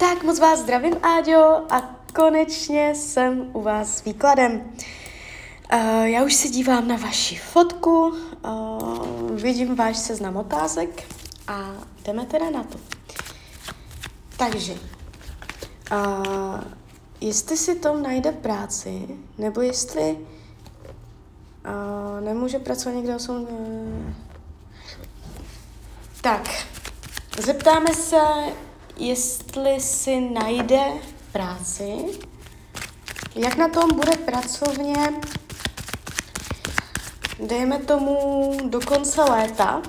Tak moc vás zdravím, Áďo, a konečně jsem u vás s výkladem. Uh, já už se dívám na vaši fotku, uh, vidím váš seznam otázek a jdeme teda na to. Takže, uh, jestli si Tom najde práci, nebo jestli nemůže pracovat někde osm... Tak, zeptáme se, jestli si najde práci, jak na tom bude pracovně, dejme tomu do konce léta,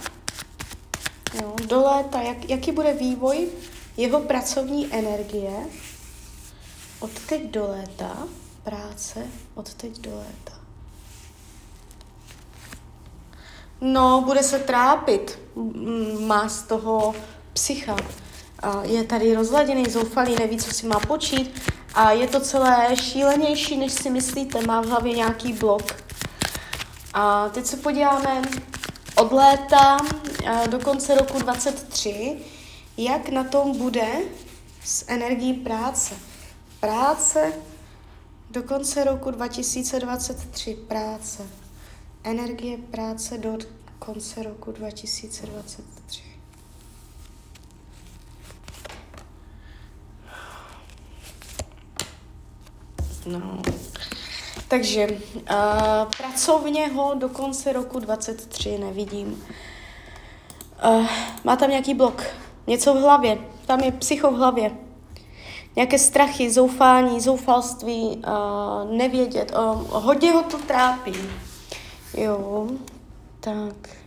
jo, do léta, jak, jaký bude vývoj jeho pracovní energie? Od teď do léta, práce od teď do léta. No, bude se trápit, má z toho psycha je tady rozladěný, zoufalý, neví, co si má počít a je to celé šílenější, než si myslíte, má v hlavě nějaký blok. A teď se podíváme od léta do konce roku 23, jak na tom bude s energií práce. Práce do konce roku 2023, práce. Energie práce do konce roku 2023. No. Takže uh, pracovně ho do konce roku 23 nevidím. Uh, má tam nějaký blok, něco v hlavě, tam je psycho v hlavě. Nějaké strachy, zoufání, zoufalství, uh, nevědět. Uh, hodně ho to trápí. Jo, tak.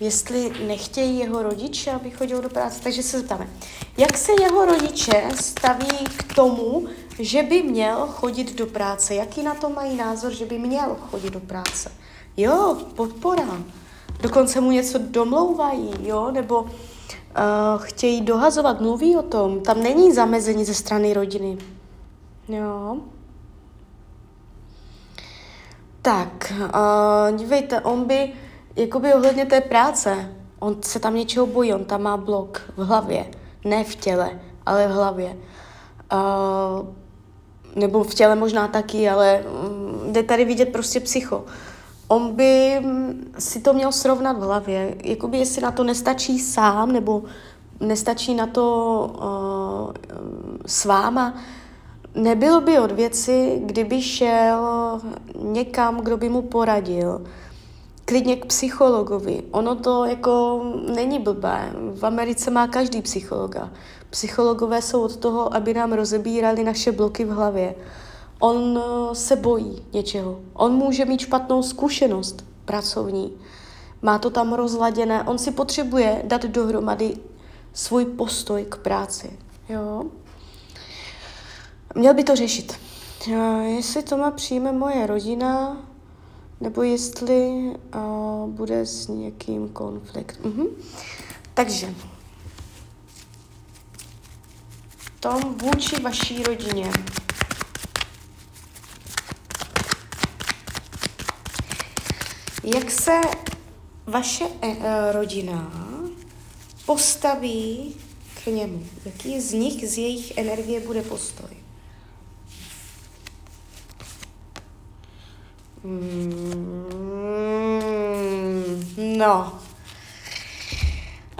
Jestli nechtějí jeho rodiče, aby chodil do práce. Takže se zeptáme, jak se jeho rodiče staví k tomu, že by měl chodit do práce? Jaký na to mají názor, že by měl chodit do práce? Jo, podpora. Dokonce mu něco domlouvají, jo, nebo uh, chtějí dohazovat, mluví o tom. Tam není zamezení ze strany rodiny. Jo. Tak, uh, dívejte, on by jakoby ohledně té práce, on se tam něčeho bojí, on tam má blok v hlavě, ne v těle, ale v hlavě. Uh, nebo v těle možná taky, ale um, jde tady vidět prostě psycho. On by mm, si to měl srovnat v hlavě, jakoby jestli na to nestačí sám, nebo nestačí na to uh, s váma, nebylo by od věci, kdyby šel někam, kdo by mu poradil, klidně k psychologovi. Ono to jako není blbé. V Americe má každý psychologa. Psychologové jsou od toho, aby nám rozebírali naše bloky v hlavě. On eh, se bojí něčeho. On může mít špatnou zkušenost pracovní. Má to tam rozladěné. On si potřebuje dát dohromady svůj postoj k práci. Jo? Měl by to řešit. Jestli to má přijme moje rodina, nebo jestli uh, bude s někým konflikt. Uh-huh. Takže tom vůči vaší rodině. Jak se vaše uh, rodina postaví k němu? Jaký z nich, z jejich energie bude postoj? Mm, no.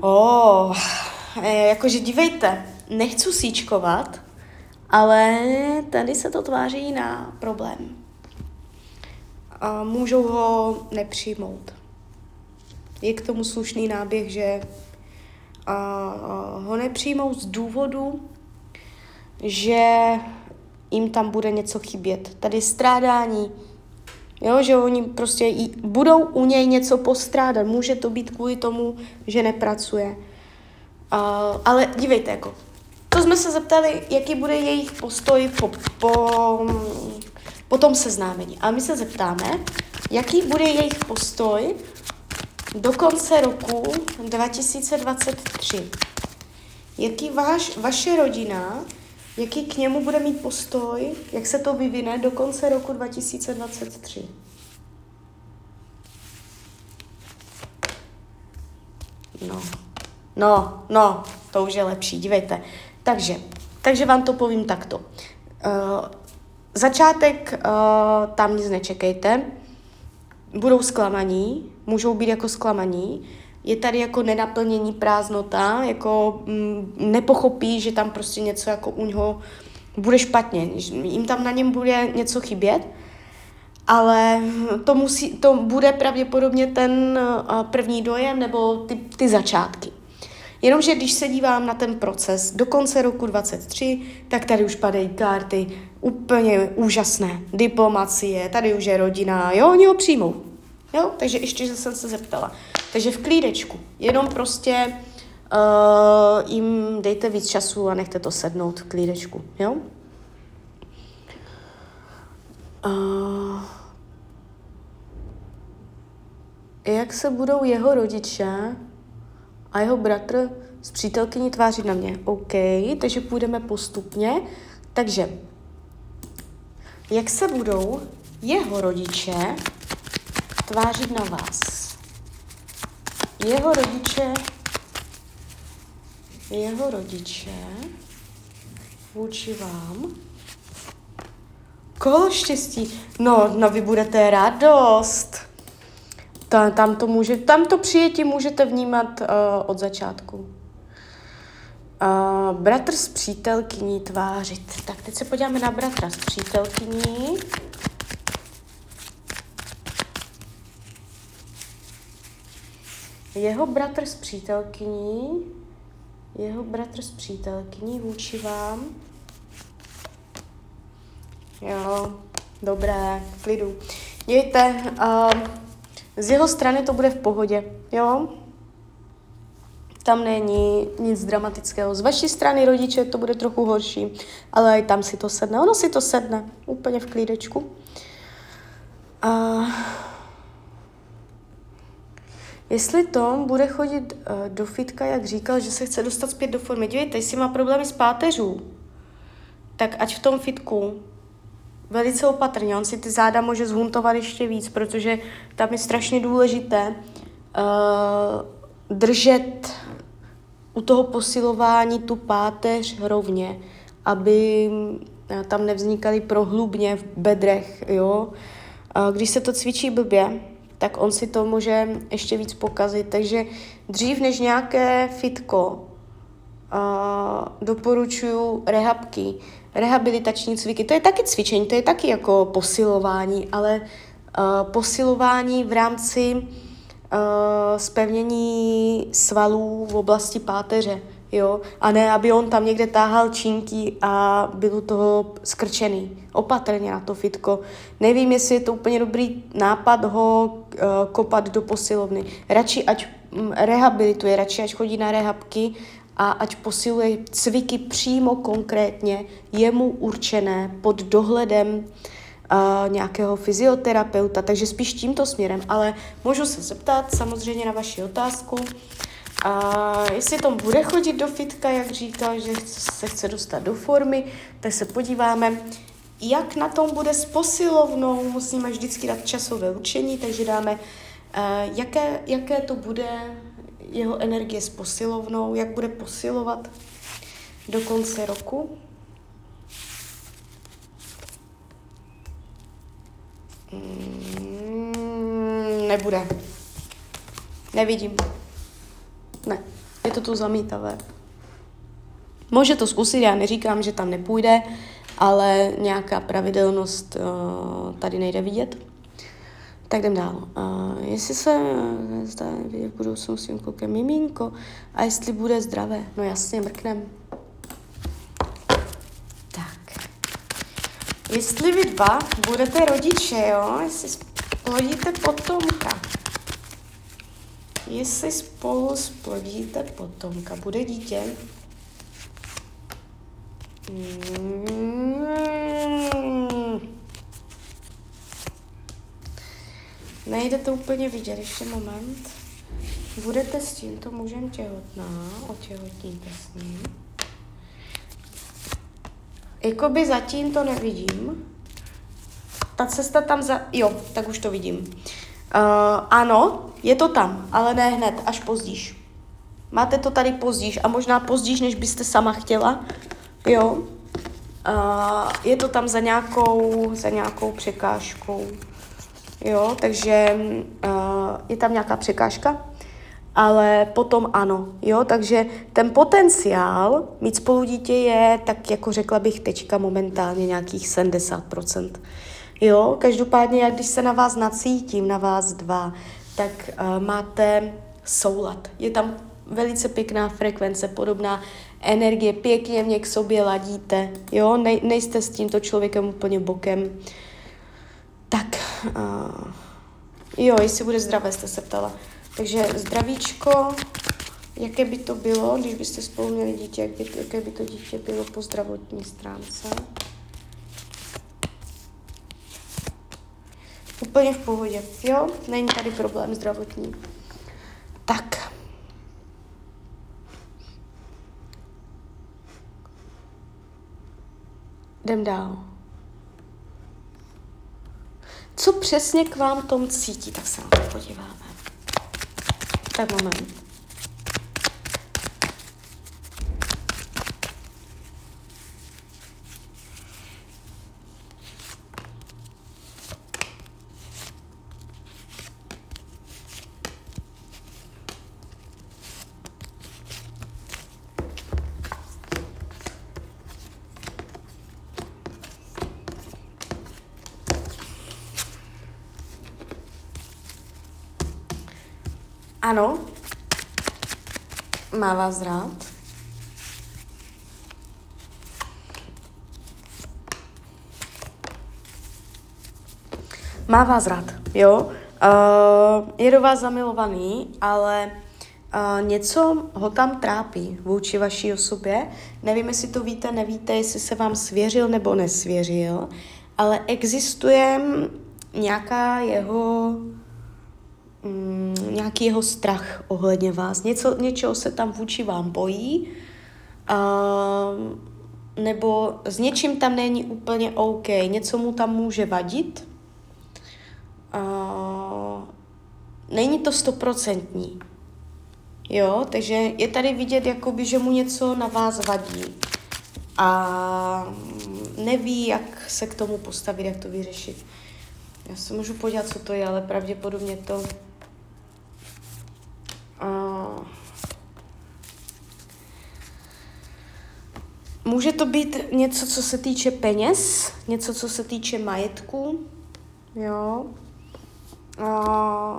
Oh, jakože dívejte, nechci síčkovat, ale tady se to tváří na problém. A můžou ho nepřijmout. Je k tomu slušný náběh, že a, ho nepřijmou z důvodu, že jim tam bude něco chybět. Tady strádání, Jo, že oni prostě jí, budou u něj něco postrádat. Může to být kvůli tomu, že nepracuje. Uh, ale dívejte, jako, to jsme se zeptali, jaký bude jejich postoj po, po, po tom seznámení. A my se zeptáme, jaký bude jejich postoj do konce roku 2023. Jaký váš, vaše rodina Jaký k němu bude mít postoj, jak se to vyvine do konce roku 2023? No. No, no, to už je lepší, dívejte. Takže, takže vám to povím takto. Uh, začátek, uh, tam nic nečekejte. Budou zklamaní, můžou být jako zklamaní. Je tady jako nenaplnění prázdnota, jako mm, nepochopí, že tam prostě něco jako u něho bude špatně, jim tam na něm bude něco chybět, ale to, musí, to bude pravděpodobně ten uh, první dojem nebo ty, ty začátky. Jenomže když se dívám na ten proces do konce roku 23, tak tady už padají karty úplně úžasné. Diplomacie, tady už je rodina, jo, oni ho přijmou. Jo, takže ještě, že jsem se zeptala. Takže v klídečku, jenom prostě uh, jim dejte víc času a nechte to sednout v klídečku, jo? Uh, jak se budou jeho rodiče a jeho bratr s přítelkyní tvářit na mě. OK, takže půjdeme postupně. Takže, jak se budou jeho rodiče tvářit na vás? Jeho rodiče, jeho rodiče vůči vám. Kolo štěstí. No, no vy budete radost. Ta, tam, to může, tam to přijetí můžete vnímat uh, od začátku. Uh, bratr s přítelkyní tvářit. Tak teď se podíváme na bratra s přítelkyní. Jeho bratr s přítelkyní, jeho bratr s přítelkyní vůči vám. Jo, dobré, klidu. Dějte, uh, z jeho strany to bude v pohodě, jo? Tam není nic dramatického. Z vaší strany rodiče to bude trochu horší, ale i tam si to sedne. Ono si to sedne úplně v klídečku. A jestli Tom bude chodit uh, do fitka, jak říkal, že se chce dostat zpět do formy, dívejte, jestli má problémy s páteřů, tak ať v tom fitku velice opatrně. On si ty záda může zhuntovat ještě víc, protože tam je strašně důležité uh, držet u toho posilování tu páteř rovně, aby eh, tam nevznikaly prohlubně v bedrech, jo. A když se to cvičí blbě, tak on si to může ještě víc pokazit. Takže dřív než nějaké fitko uh, doporučuju rehabky rehabilitační cviky, to je taky cvičení, to je taky jako posilování, ale uh, posilování v rámci uh, spevnění svalů v oblasti páteře, jo, a ne, aby on tam někde táhal činky a byl u toho skrčený. Opatrně na to fitko. Nevím, jestli je to úplně dobrý nápad ho uh, kopat do posilovny. Radši ať um, rehabilituje, radši ať chodí na rehabky, a ať posiluje cviky přímo konkrétně jemu určené pod dohledem uh, nějakého fyzioterapeuta, takže spíš tímto směrem, ale můžu se zeptat samozřejmě na vaši otázku. A jestli tom bude chodit do fitka, jak říkal, že se chce dostat do formy, tak se podíváme, jak na tom bude s posilovnou. Musíme vždycky dát časové učení, takže dáme, uh, jaké, jaké to bude jeho energie s posilovnou, jak bude posilovat do konce roku. Mm, nebude. Nevidím. Je to tu zamítavé. Může to zkusit, já neříkám, že tam nepůjde, ale nějaká pravidelnost uh, tady nejde vidět. Tak jdem dál. Uh, jestli se zdá v budoucnu svým klukem miminko a jestli bude zdravé. No jasně, mrknem. Tak. Jestli vy dva budete rodiče, jo? Jestli splodíte potomka. Jestli spolu splodíte potomka, bude dítě. Mm. Nejde to úplně vidět, ještě moment. Budete s tímto mužem těhotná, otěhotníte s ním. Jakoby zatím to nevidím. Ta cesta tam za... Jo, tak už to vidím. Uh, ano, je to tam, ale ne hned, až pozdíš. Máte to tady pozdíž a možná pozdíž, než byste sama chtěla. Jo. Uh, je to tam za nějakou, za nějakou překážkou. Jo, takže uh, je tam nějaká překážka, ale potom ano, jo, takže ten potenciál mít spolu dítě je, tak jako řekla bych teďka momentálně nějakých 70%. Jo, každopádně, jak když se na vás nacítím, na vás dva, tak uh, máte soulad. Je tam velice pěkná frekvence, podobná energie, pěkně mě k sobě ladíte, jo, ne, nejste s tímto člověkem úplně bokem. Tak, uh, jo, jestli bude zdravé, jste se ptala. Takže zdravíčko, jaké by to bylo, když byste spolu měli dítě, jak by, jaké by to dítě bylo po zdravotní stránce? Úplně v pohodě, jo? Není tady problém zdravotní. Tak. Jdem dál. Co přesně k vám tom cítí, tak se na to podíváme. Tak moment. Ano, má vás rád. Má vás rád, jo. Uh, je do vás zamilovaný, ale uh, něco ho tam trápí vůči vaší osobě. Nevím, jestli to víte, nevíte, jestli se vám svěřil nebo nesvěřil, ale existuje nějaká jeho mm, nějaký jeho strach ohledně vás, něco, něčeho se tam vůči vám bojí, uh, nebo s něčím tam není úplně OK, něco mu tam může vadit, uh, není to stoprocentní. Jo, takže je tady vidět, jakoby, že mu něco na vás vadí. A neví, jak se k tomu postavit, jak to vyřešit. Já se můžu podívat, co to je, ale pravděpodobně to Může to být něco, co se týče peněz, něco, co se týče majetku, jo. Uh,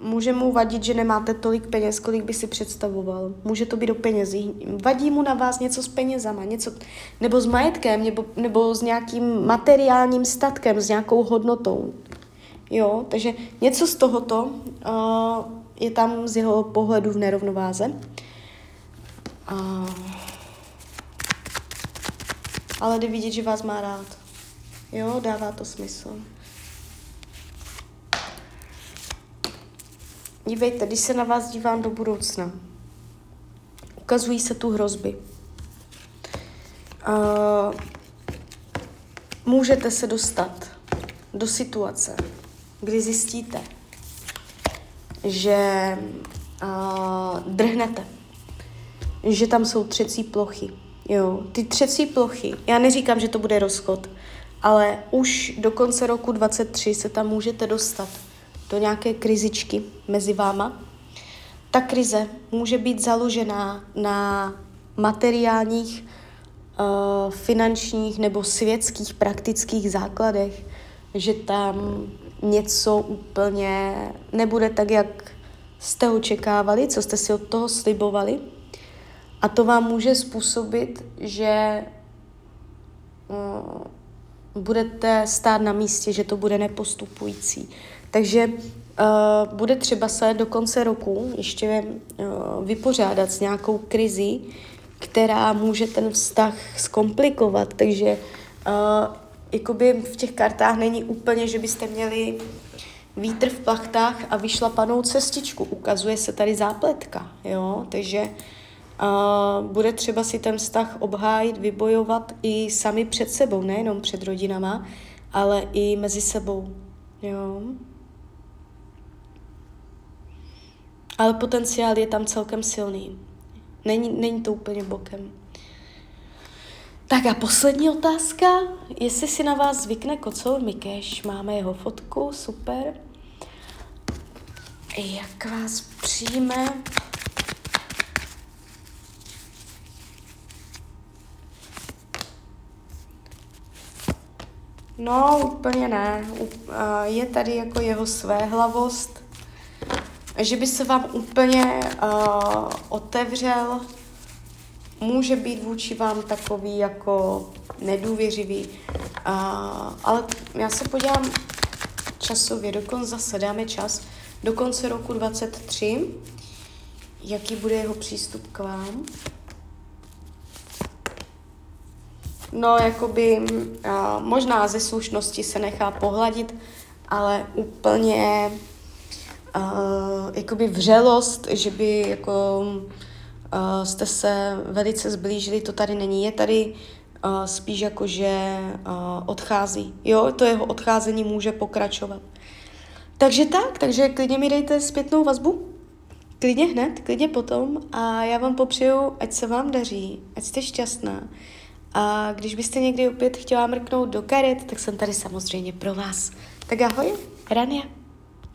může mu vadit, že nemáte tolik peněz, kolik by si představoval. Může to být o penězích. Vadí mu na vás něco s penězama, něco, nebo s majetkem, nebo, nebo s nějakým materiálním statkem, s nějakou hodnotou. Jo, takže něco z tohoto uh, je tam z jeho pohledu v nerovnováze. A... Ale jde vidět, že vás má rád. Jo, dává to smysl. Dívejte, když se na vás dívám do budoucna, ukazují se tu hrozby. Uh, můžete se dostat do situace, kdy zjistíte, že uh, drhnete, že tam jsou třecí plochy. Jo, ty třecí plochy, já neříkám, že to bude rozchod, ale už do konce roku 23 se tam můžete dostat do nějaké krizičky mezi váma. Ta krize může být založená na materiálních, finančních nebo světských praktických základech, že tam něco úplně nebude tak, jak jste očekávali, co jste si od toho slibovali. A to vám může způsobit, že uh, budete stát na místě, že to bude nepostupující. Takže uh, bude třeba se do konce roku ještě uh, vypořádat s nějakou krizi, která může ten vztah zkomplikovat. Takže uh, jakoby v těch kartách není úplně, že byste měli vítr v plachtách a vyšlapanou cestičku. Ukazuje se tady zápletka, jo, takže uh, bude třeba si ten vztah obhájit, vybojovat i sami před sebou, nejenom před rodinama, ale i mezi sebou, jo. ale potenciál je tam celkem silný. Není, není to úplně bokem. Tak a poslední otázka. Jestli si na vás zvykne kocol Mikeš, máme jeho fotku, super. Jak vás přijme? No, úplně ne. Je tady jako jeho své hlavost, že by se vám úplně uh, otevřel, může být vůči vám takový jako nedůvěřivý, uh, ale já se podívám časově, dokonce zase dáme čas, do konce roku 23, jaký bude jeho přístup k vám. No, jakoby uh, možná ze slušnosti se nechá pohladit, ale úplně uh, jakoby vřelost, že by jako uh, jste se velice zblížili, to tady není. Je tady uh, spíš jako, že uh, odchází. Jo, to jeho odcházení může pokračovat. Takže tak, takže klidně mi dejte zpětnou vazbu. Klidně hned, klidně potom a já vám popřeju, ať se vám daří, ať jste šťastná. A když byste někdy opět chtěla mrknout do karet, tak jsem tady samozřejmě pro vás. Tak ahoj, Rania.